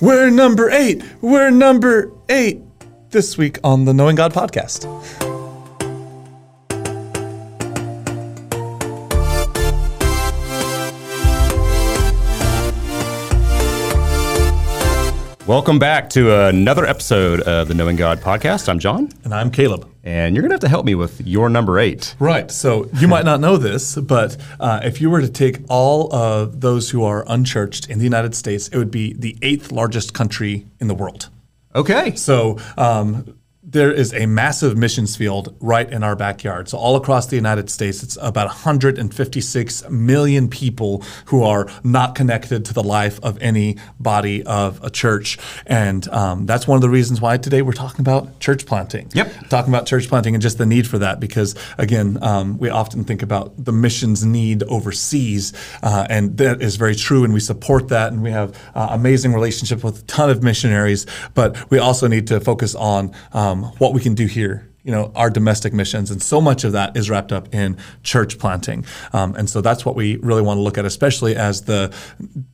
We're number eight. We're number eight this week on the Knowing God podcast. Welcome back to another episode of the Knowing God podcast. I'm John, And I'm Caleb. and you're going to have to help me with your number eight. Right. So you might not know this, but uh, if you were to take all of those who are unchurched in the United States, it would be the eighth largest country in the world. Okay. So um, there is a massive missions field right in our backyard. So all across the United States, it's about 156 million people who are not connected to the life of any body of a church, and um, that's one of the reasons why today we're talking about church planting. Yep. Talking about church planting and just the need for that, because again, um, we often think about the missions need overseas, uh, and that is very true, and we support that, and we have uh, amazing relationship with a ton of missionaries. But we also need to focus on um, what we can do here. You know, our domestic missions, and so much of that is wrapped up in church planting, um, and so that's what we really want to look at, especially as the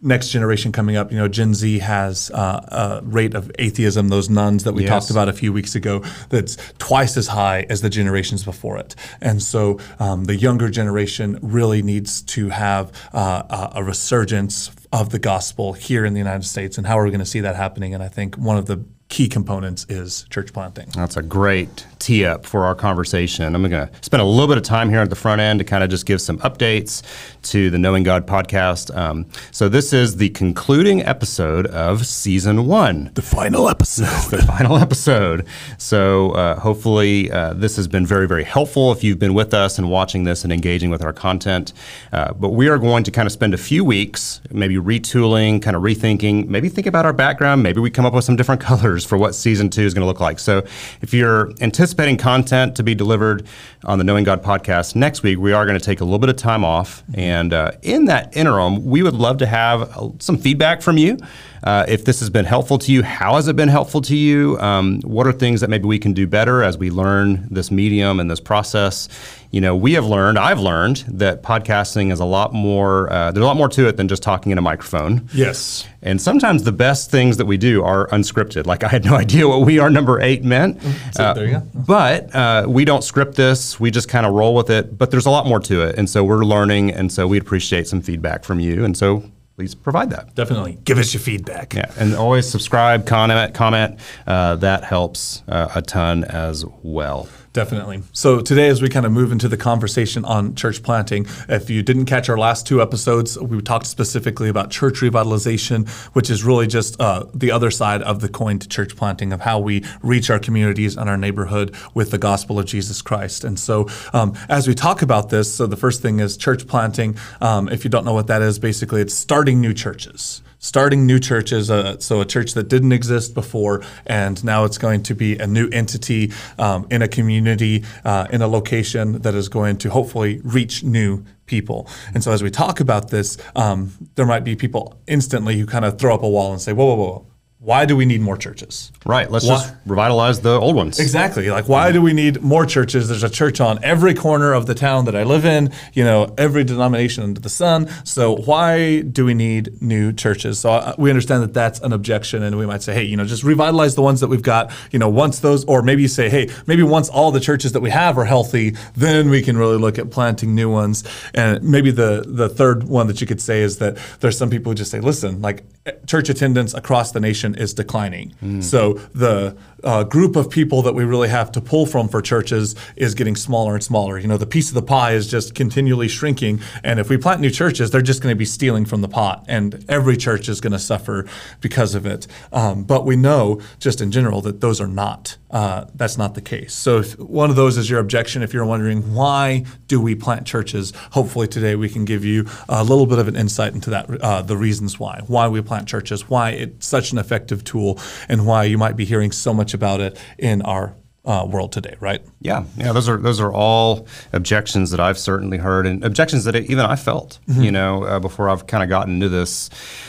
next generation coming up. You know, Gen Z has uh, a rate of atheism; those nones that we Yes. talked about a few weeks ago, that's twice as high as the generations before it. And so um, the younger generation really needs to have uh, a a resurgence of the gospel here in the United States. And how are we going to see that happening? And I think one of the key components is church planting. That's a great tee up for our conversation. I'm going to spend a little bit of time here at the front end to kind of just give some updates to the Knowing God podcast. Um, so, this is the concluding episode of season one. The final episode. the final episode. So uh, hopefully uh, this has been very, very helpful if you've been with us and watching this and engaging with our content. Uh, but we are going to kind of spend a few weeks, maybe retooling, kind of rethinking, maybe think about our background. Maybe we come up with some different colors for what season two is going to look like. So if you're anticipating content to be delivered on the Knowing God podcast next week, we are going to take a little bit of time off. And uh, in that interim, we would love to have uh, some feedback from you. Uh, if this has been helpful to you, how has it been helpful to you? Um, what are things that maybe we can do better as we learn this medium and this process? You know, we have learned, I've learned that podcasting is a lot more, uh, there's a lot more to it than just talking in a microphone. Yes. And sometimes the best things that we do are unscripted. Like I had no idea what we are number eight meant. So there you go. But uh, we don't script this. We just kind of roll with it. But there's a lot more to it. And so we're learning. And so we'd appreciate some feedback from you. And so please provide that. Definitely. Give us your feedback. Yeah, and always subscribe, comment, comment. Uh, that helps uh, a ton as well. Definitely. So today, as we kind of move into the conversation on church planting, if you didn't catch our last two episodes, we talked specifically about church revitalization, which is really just uh, the other side of the coin to church planting of how we reach our communities and our neighborhood with the gospel of Jesus Christ. And so, um, as we talk about this, so the first thing is church planting. Um, if you don't know what that is, basically it's starting new churches starting new churches. Uh, so a church that didn't exist before, and now it's going to be a new entity um, in a community, uh, in a location that is going to hopefully reach new people. And so as we talk about this, um, there might be people instantly who kind of throw up a wall and say, "Whoa, whoa, whoa." Why do we need more churches? Right. Let's Why- just revitalize the old ones. Exactly. Like, why do we need more churches? There's a church on every corner of the town that I live in, you know, every denomination under the sun. So, why do we need new churches? So, uh, we understand that that's an objection, and we might say, hey, you know, just revitalize the ones that we've got. You know, once those, or maybe you say, hey, maybe once all the churches that we have are healthy, then we can really look at planting new ones. And maybe the, the third one that you could say is that there's some people who just say, listen, like, church attendance across the nation is declining. So the uh, group of people that we really have to pull from for churches is getting smaller and smaller. You know, the piece of the pie is just continually shrinking. And if we plant new churches, they're just going to be stealing from the pot, and every church is going to suffer because of it. Um, but we know, just in general, that those are not. Uh, that's not the case. So if one of those is your objection, if you're wondering why do we plant churches, hopefully today we can give you a little bit of an insight into that, uh, the reasons why, why we plant churches, why it's such an effective tool, and why you might be hearing so much about it in our uh, world today, right? Yeah, yeah, those are those are all objections that I've certainly heard, and objections that even I felt, Mm-hmm. you know, uh, before I've kind of gotten into this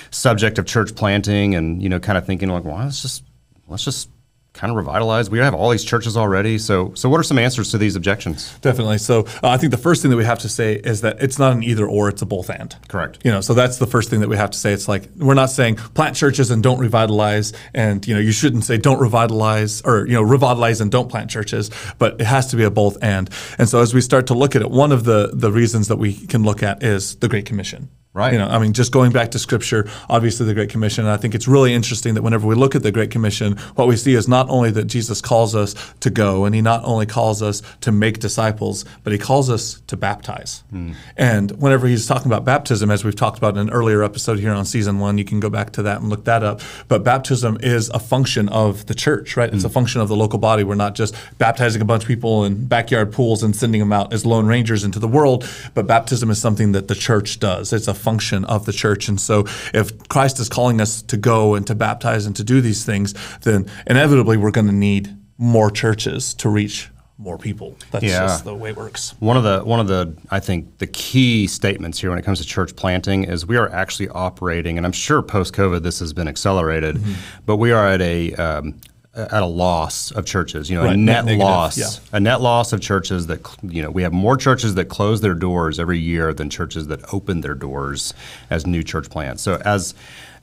subject of church planting, and you know, kind of thinking like, well, let's just let's just kind of revitalize? We have all these churches already. So, so what are some answers to these objections? Definitely. So uh, I think the first thing that we have to say is that it's not an either or; it's a both and. Correct. You know, so that's the first thing that we have to say. It's like we're not saying plant churches and don't revitalize, and you know, you shouldn't say don't revitalize or you know revitalize and don't plant churches, but it has to be a both and. And so as we start to look at it, one of the the reasons that we can look at is the Great Commission. Right. You know, I mean, just going back to Scripture, obviously the Great Commission. And I think it's really interesting that whenever we look at the Great Commission, what we see is not only that Jesus calls us to go, and He not only calls us to make disciples, but He calls us to baptize. Hmm. And whenever He's talking about baptism, as we've talked about in an earlier episode here on season one, you can go back to that and look that up. But baptism is a function of the church, right? It's a hmm. function of the local body. We're not just baptizing a bunch of people in backyard pools and sending them out as lone rangers into the world, but baptism is something that the church does. It's a function of the church. And so if Christ is calling us to go and to baptize and to do these things, then inevitably we're going to need more churches to reach more people. That's Yeah. just the way it works. One of the one of the I think the key statements here when it comes to church planting is we are actually operating, and I'm sure post COVID this has been accelerated, Mm-hmm. but we are at a um, at a loss of churches. You know, a Right, net, net negative, loss, yeah. a net loss of churches that you know we have more churches that close their doors every year than churches that open their doors as new church plants. So as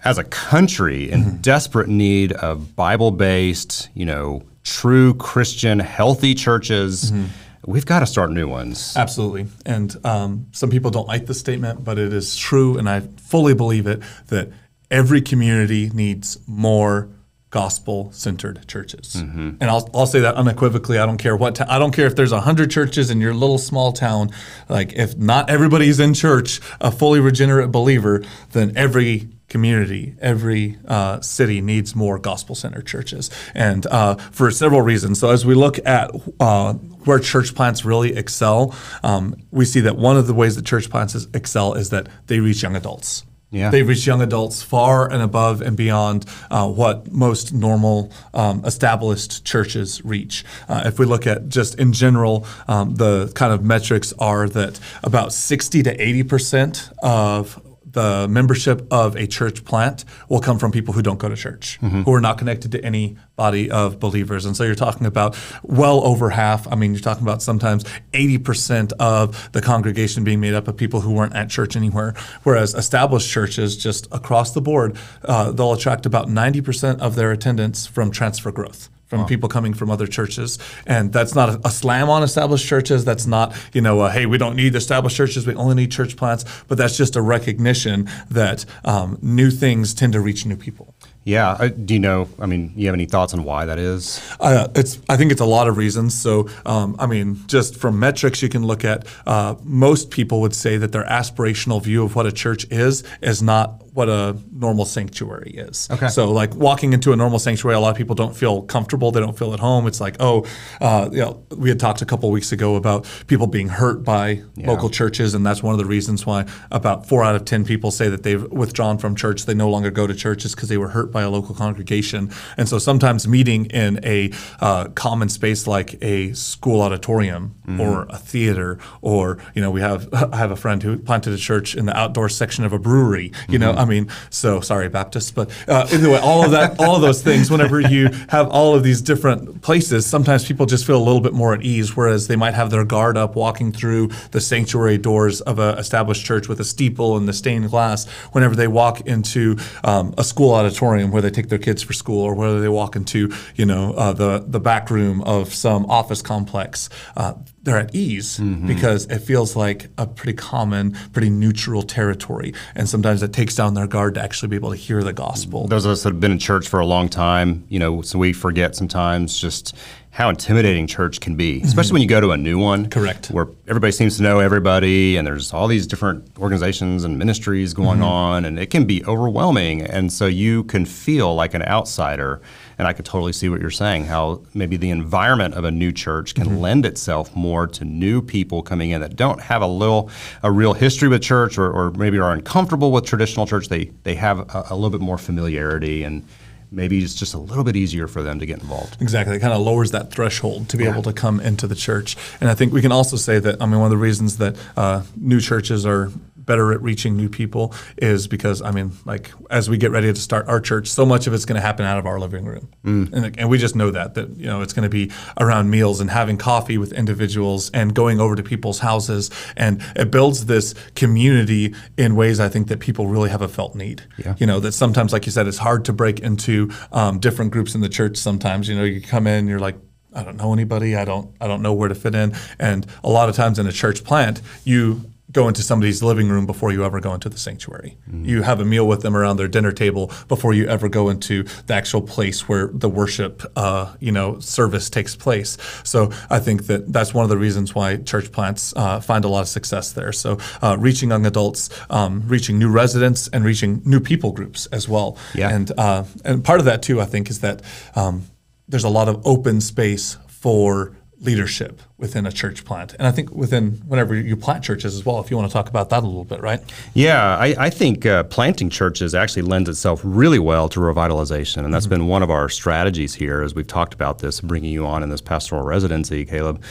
as a country in Mm-hmm. desperate need of Bible-based, you know, true Christian, healthy churches. Mm-hmm. We've got to start new ones. Absolutely. And um, some people don't like this statement, but it is true, and I fully believe it that every community needs more gospel-centered churches. And I'll, I'll say that unequivocally. I don't care what. I don't care if there's hundred churches in your little small town. Like if not everybody's in church, a fully regenerate believer, then every community, every uh, city needs more gospel-centered churches, and uh, for several reasons. So as we look at uh, where church plants really excel, um, we see that one of the ways that church plants excel is that they reach young adults. Yeah. They reach young adults far and above and beyond uh, what most normal um, established churches reach. Uh, if we look at just in general, um, the kind of metrics are that about 60 to 80 percent of the membership of a church plant will come from people who don't go to church, who are not connected to any body of believers. And so you're talking about well over half. I mean, you're talking about sometimes 80% of the congregation being made up of people who weren't at church anywhere. Whereas established churches, just across the board, uh, they'll attract about 90% of their attendance from transfer growth from people coming from other churches. And that's not a, a slam on established churches. That's not, you know, uh, hey, we don't need established churches. We only need church plants. But that's just a recognition that um, new things tend to reach new people. Yeah. Uh, do you know? I mean, you have any thoughts on why that is? Uh, it's. I think it's a lot of reasons. So, um, I mean, just from metrics, you can look at. Uh, most people would say that their aspirational view of what a church is is not what a normal sanctuary is. Okay. So, like walking into a normal sanctuary, a lot of people don't feel comfortable. They don't feel at home. It's like, oh, uh, you know, we had talked a couple weeks ago about people being hurt by local churches, and that's one of the reasons why about four out of ten people say that they've withdrawn from church. They no longer go to churches because they were hurt by a local congregation. And so sometimes meeting in a uh, common space like a school auditorium or a theater, or you know, we have I have a friend who planted a church in the outdoor section of a brewery. You know, I mean, so sorry Baptist, but uh, anyway, all of that, all of those things. Whenever you have all of these different places, sometimes people just feel a little bit more at ease, whereas they might have their guard up walking through the sanctuary doors of an established church with a steeple and the stained glass. Whenever they walk into um, a school auditorium where they take their kids for school, or whether they walk into you know uh, the the back room of some office complex. Uh, they're at ease mm-hmm. because it feels like a pretty common, pretty neutral territory, and sometimes it takes down their guard to actually be able to hear the gospel. Those of us that have been in church for a long time, you know, so we forget sometimes just how intimidating church can be, mm-hmm. especially when you go to a new one. Correct. Where everybody seems to know everybody and there's all these different organizations and ministries going mm-hmm. on and it can be overwhelming. And so you can feel like an outsider. And I could totally see what you're saying, how maybe the environment of a new church can mm-hmm. lend itself more to new people coming in that don't have a little, a real history with church or, or maybe are uncomfortable with traditional church. They, they have a, a little bit more familiarity and maybe it's just a little bit easier for them to get involved. Exactly. It kind of lowers that threshold to be able to come into the church. And I think we can also say that, I mean, one of the reasons that uh, new churches are better at reaching new people is because I mean, like as we get ready to start our church, so much of it's going to happen out of our living room, Mm. and, and we just know that that you know it's going to be around meals and having coffee with individuals and going over to people's houses, and it builds this community in ways I think that people really have a felt need. Yeah. You know that sometimes, like you said, it's hard to break into um, different groups in the church. Sometimes you know you come in, you're like. I don't know anybody. I don't. I don't know where to fit in. And a lot of times in a church plant, you go into somebody's living room before you ever go into the sanctuary. You have a meal with them around their dinner table before you ever go into the actual place where the worship, uh, you know, service takes place. So I think that that's one of the reasons why church plants uh, find a lot of success there. So uh, reaching young adults, um, reaching new residents, and reaching new people groups as well. Yeah. And uh, and part of that too, I think, is that um, there's a lot of open space for leadership within a church plant. And I think within whenever you plant churches as well, if you want to talk about that a little bit, right? Yeah, I, I think uh, planting churches actually lends itself really well to revitalization, and that's been one of our strategies here as we've talked about this, bringing you on in this pastoral residency, Caleb,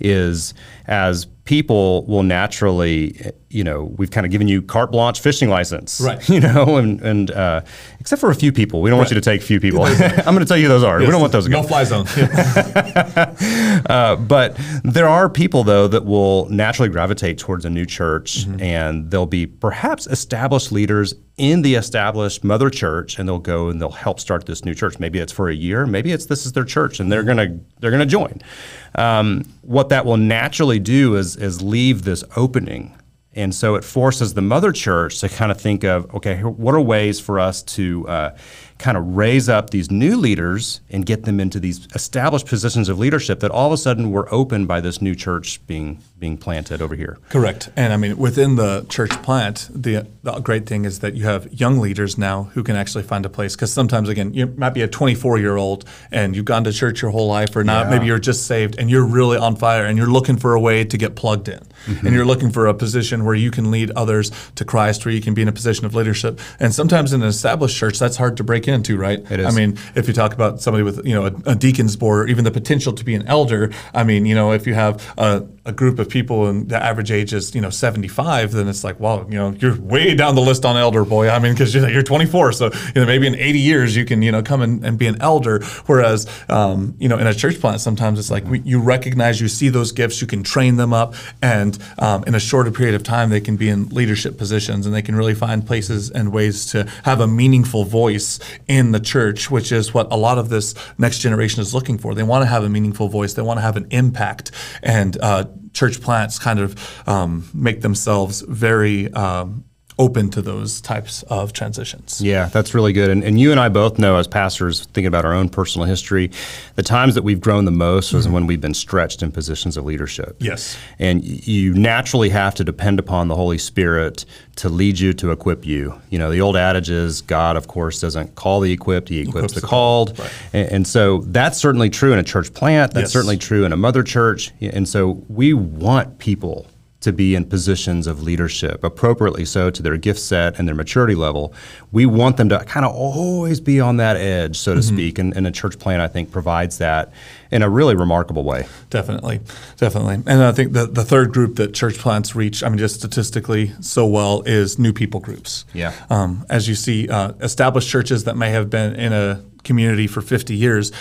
is as people will naturally, you know, we've kind of given you carte blanche fishing license, Right. You know, and and uh, except for a few people, we don't want you to take a few people. I'm going to tell you those are. we don't want those to go. No fly zone. Uh, but there are people though that will naturally gravitate towards a new church, and they'll be perhaps established leaders in the established mother church, and they'll go and they'll help start this new church. Maybe it's for a year, maybe it's this is their church, and they're gonna they're gonna join. Um, what that will naturally do is is leave this opening. And so it forces the mother church to kind of think of, okay, what are ways for us to uh, kind of raise up these new leaders and get them into these established positions of leadership that all of a sudden were opened by this new church being being planted over here. Correct. And I mean, within the church plant, the, the great thing is that you have young leaders now who can actually find a place. Because sometimes, again, you might be a 24 year old and you've gone to church your whole life, or not. Maybe you're just saved and you're really on fire and you're looking for a way to get plugged in. Mm-hmm. And you're looking for a position where you can lead others to Christ, where you can be in a position of leadership. And sometimes in an established church, that's hard to break into, right? It is. I mean, if you talk about somebody with, you know, a, a deacon's board or even the potential to be an elder, I mean, you know, if you have a, a group of people and the average age is, you know, 75, then it's like, well, you know, you're way down the list on elder boy. I mean, because you're, you're 24. So, you know, maybe in 80 years you can, you know, come and, and be an elder. Whereas, um, you know, in a church plant, sometimes it's like we, you recognize, you see those gifts, you can train them up. And um, in a shorter period of time, they can be in leadership positions and they can really find places and ways to have a meaningful voice in the church, which is what a lot of this next generation is looking for. They want to have a meaningful voice, they want to have an impact. And uh, church plants kind of um, make themselves very um, open to those types of transitions. Yeah, that's really good. And, and you and I both know, as pastors, thinking about our own personal history, the times that we've grown the most was mm-hmm. when we've been stretched in positions of leadership. Yes. And you naturally have to depend upon the Holy Spirit to lead you, to equip you. You know, the old adage is God, of course, doesn't call the equipped, he equips, Equips the the called. called, right. And, and so that's certainly true in a church plant. That's Yes. certainly true in a mother church. And so we want people to be in positions of leadership, appropriately so to their gift set and their maturity level. We want them to kind of always be on that edge, so to speak. And, and a church plant, I think, provides that in a really remarkable way. Definitely, definitely. And I think the, the third group that church plants reach, I mean, just statistically so well, is new people groups. Yeah. Um, as you see, uh, established churches that may have been in a community for 50 years,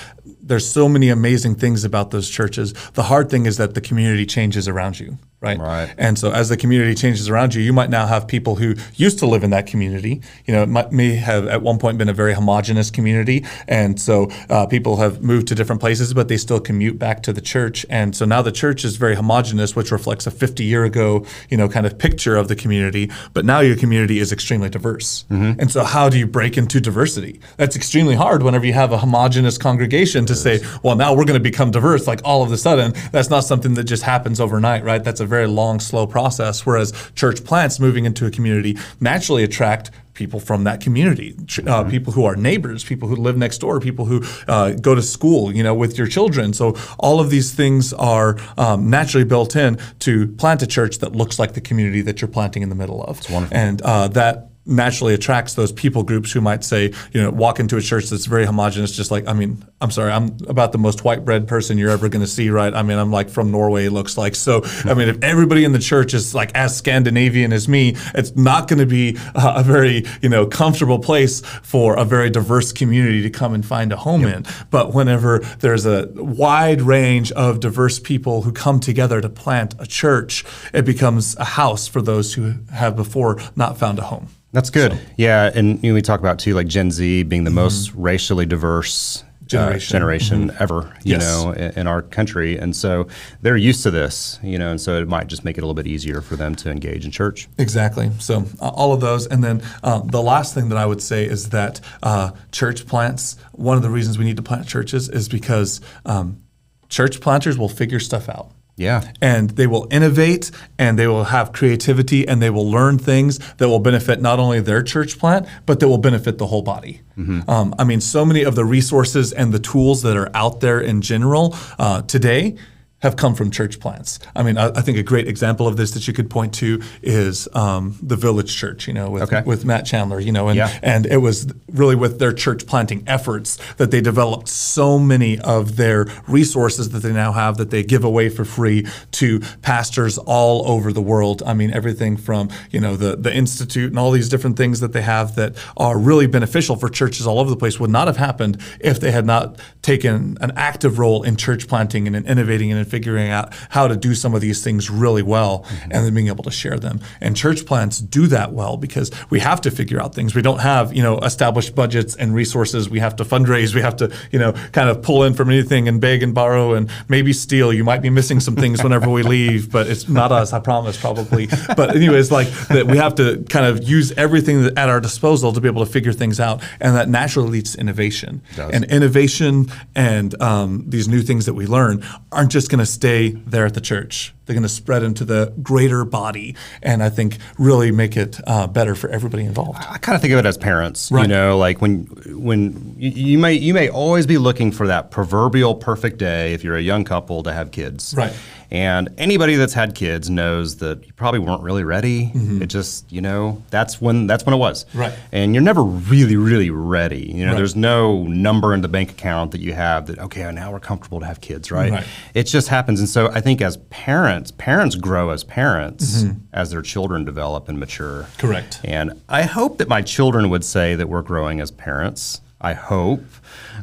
there's so many amazing things about those churches. The hard thing is that the community changes around you, right? Right. And so as the community changes around you, you might now have people who used to live in that community. You know, it might, may have at one point been a very homogenous community, and so uh, people have moved to different places, but they still commute back to the church. And so now the church is very homogenous, which reflects a 50 year ago, you know, kind of picture of the community. But now your community is extremely diverse. And so how do you break into diversity? That's extremely hard whenever you have a homogenous congregation to say, well, now we're going to become diverse. Like all of a sudden, that's not something that just happens overnight, right? That's a very long, slow process. Whereas church plants moving into a community naturally attract people from that community, uh, people who are neighbors, people who live next door, people who uh, go to school, you know, with your children. So all of these things are um, naturally built in to plant a church that looks like the community that you're planting in the middle of. wonderful. And uh, that naturally attracts those people groups who might say, you know, walk into a church that's very homogenous, just like, I mean, I'm sorry, I'm about the most white bread person you're ever going to see, right? I mean, I'm like from Norway, it looks like. So, I mean, if everybody in the church is like as Scandinavian as me, it's not going to be uh, a very, you know, comfortable place for a very diverse community to come and find a home in. But whenever there's a wide range of diverse people who come together to plant a church, it becomes a house for those who have before not found a home. That's good. Yeah, and you know, we talk about too, like Gen Z being the most racially diverse Generation. uh, generation ever, you Yes. know, in, in our country, and so they're used to this, you know, and so it might just make it a little bit easier for them to engage in church. Exactly. So uh, all of those, and then uh, the last thing that I would say is that uh, church plants. One of the reasons we need to plant churches is because um, church planters will figure stuff out. Yeah, and they will innovate and they will have creativity and they will learn things that will benefit not only their church plant but that will benefit the whole body. Um, i mean so many of the resources and the tools that are out there in general uh, today have come from church plants. I mean, I, I think a great example of this that you could point to is um, the Village Church, you know, with, Okay. with Matt Chandler, you know, and, Yeah. and it was really with their church planting efforts that they developed so many of their resources that they now have that they give away for free to pastors all over the world. I mean, everything from you know the the institute and all these different things that they have that are really beneficial for churches all over the place would not have happened if they had not taken an active role in church planting and in innovating and in figuring out how to do some of these things really well and then being able to share them. And church plants do that well because we have to figure out things. We don't have, you know, established budgets and resources. We have to fundraise. We have to, you know, kind of pull in from anything and beg and borrow and maybe steal. You might be missing some things whenever we leave, but it's not us, I promise, probably. But anyways, like that we have to kind of use everything at our disposal to be able to figure things out. And that naturally leads to innovation. And innovation and um, these new things that we learn aren't just going to stay there at the church. They're going to spread into the greater body, and I think really make it uh, better for everybody involved. I kind of think of it as parents. You know, like when when you, you may you may always be looking for that proverbial perfect day if you're a young couple to have kids. Right. And anybody that's had kids knows that you probably weren't really ready. It just, you know, that's when that's when it was. Mm-hmm. Right. And you're never really, really ready. You know, Right. there's no number in the bank account that you have that okay, now we're comfortable to have kids, right? Right. It just happens. And so I think as parents, parents grow as parents as their children develop and mature. Mm-hmm. Correct. And I hope that my children would say that we're growing as parents. I hope.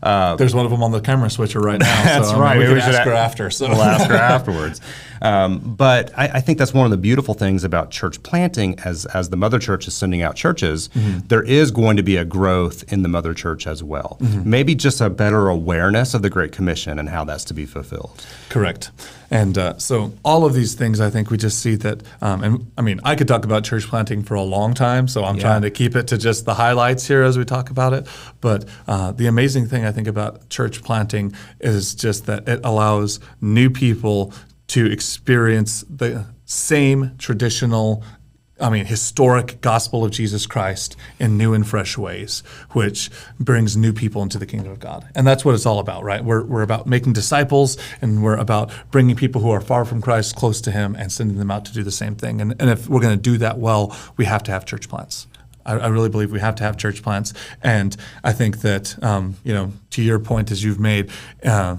Uh, There's one of them on the camera switcher right now. That's so, I mean, right. We can we should ask her after. So we'll ask her afterwards. Um, but I, I think that's one of the beautiful things about church planting. As as the mother church is sending out churches, Mm-hmm. there is going to be a growth in the mother church as well. Maybe just a better awareness of the Great Commission and how that's to be fulfilled. Correct. And uh, so all of these things, I think we just see that. Um, and I mean, I could talk about church planting for a long time, so I'm Yeah. trying to keep it to just the highlights here as we talk about it. But uh, the amazing thing I think about church planting is just that it allows new people to experience the same traditional I mean, historic gospel of Jesus Christ in new and fresh ways, which brings new people into the kingdom of God. And that's what it's all about, right? We're, we're about making disciples and we're about bringing people who are far from Christ close to Him and sending them out to do the same thing. And, and if we're going to do that well, we have to have church plants. I, really believe we have to have church plants. And I think that, um, you know, to your point, as you've made, uh,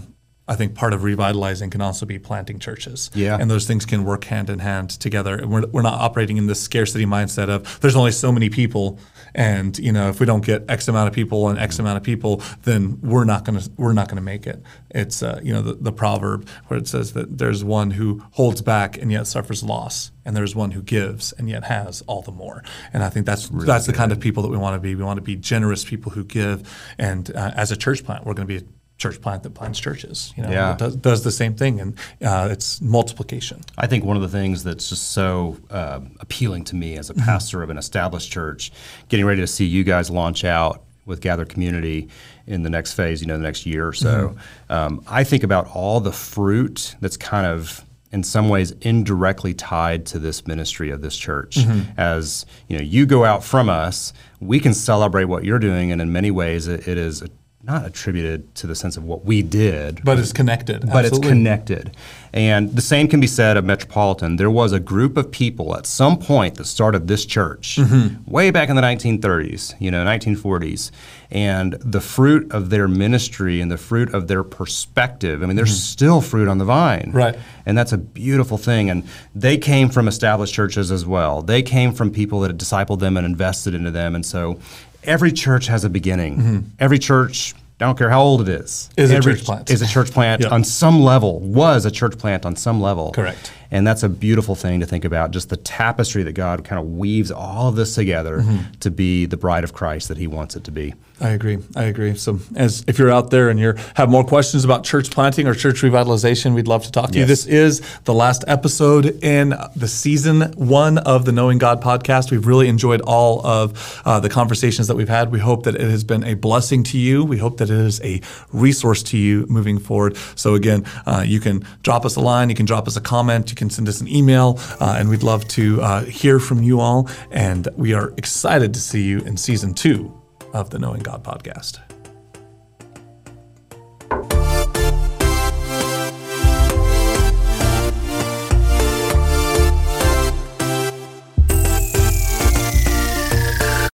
I think part of revitalizing can also be planting churches. Yeah. And those things can work hand in hand together. And we're, we're not operating in this scarcity mindset of there's only so many people. And you know, if we don't get X amount of people and X amount of people, then we're not gonna we're not gonna make it. It's uh, you know the, the proverb where it says that there's one who holds back and yet suffers loss, and there's one who gives and yet has all the more. And I think that's that's the kind of people that we want to be. We want to be generous people who give. And uh, as a church plant, we're going to be church plant that plants churches. You know, Yeah. does, does the same thing, and uh, it's multiplication. I think one of the things that's just so uh, appealing to me as a pastor of an established church, getting ready to see you guys launch out with Gather Community in the next phase, you know, the next year or so, um, I think about all the fruit that's kind of in some ways indirectly tied to this ministry of this church. As you know, you go out from us, we can celebrate what you're doing, and in many ways, it, it is. A, not attributed to the sense of what we did, But it's connected. but it's connected. And the same can be said of Metropolitan. There was a group of people at some point that started this church Mm-hmm. way back in the 1930s, you know, 1940s. And the fruit of their ministry and the fruit of their perspective, I mean, there's still fruit on the vine. Mm-hmm. Right. And that's a beautiful thing. And they came from established churches as well. They came from people that had discipled them and invested into them. And so every church has a beginning. Every church, I don't care how old it is, Mm-hmm. Is a church plant. Is a church plant Yeah. on some level, was a church plant on some level. Correct. And that's a beautiful thing to think about, just the tapestry that God kind of weaves all of this together Mm-hmm. to be the bride of Christ that he wants it to be. I agree. I agree. So, as if you're out there and you have more questions about church planting or church revitalization, we'd love to talk to you. This is the last episode in the season one of the Knowing God podcast. We've really enjoyed all of uh, the conversations that we've had. We hope that it has been a blessing to you. We hope that it is a resource to you moving forward. So, again, uh, you can drop us a line, you can drop us a comment, can send us an email, uh, and we'd love to uh, hear from you all. And we are excited to see you in season two of the Knowing God podcast.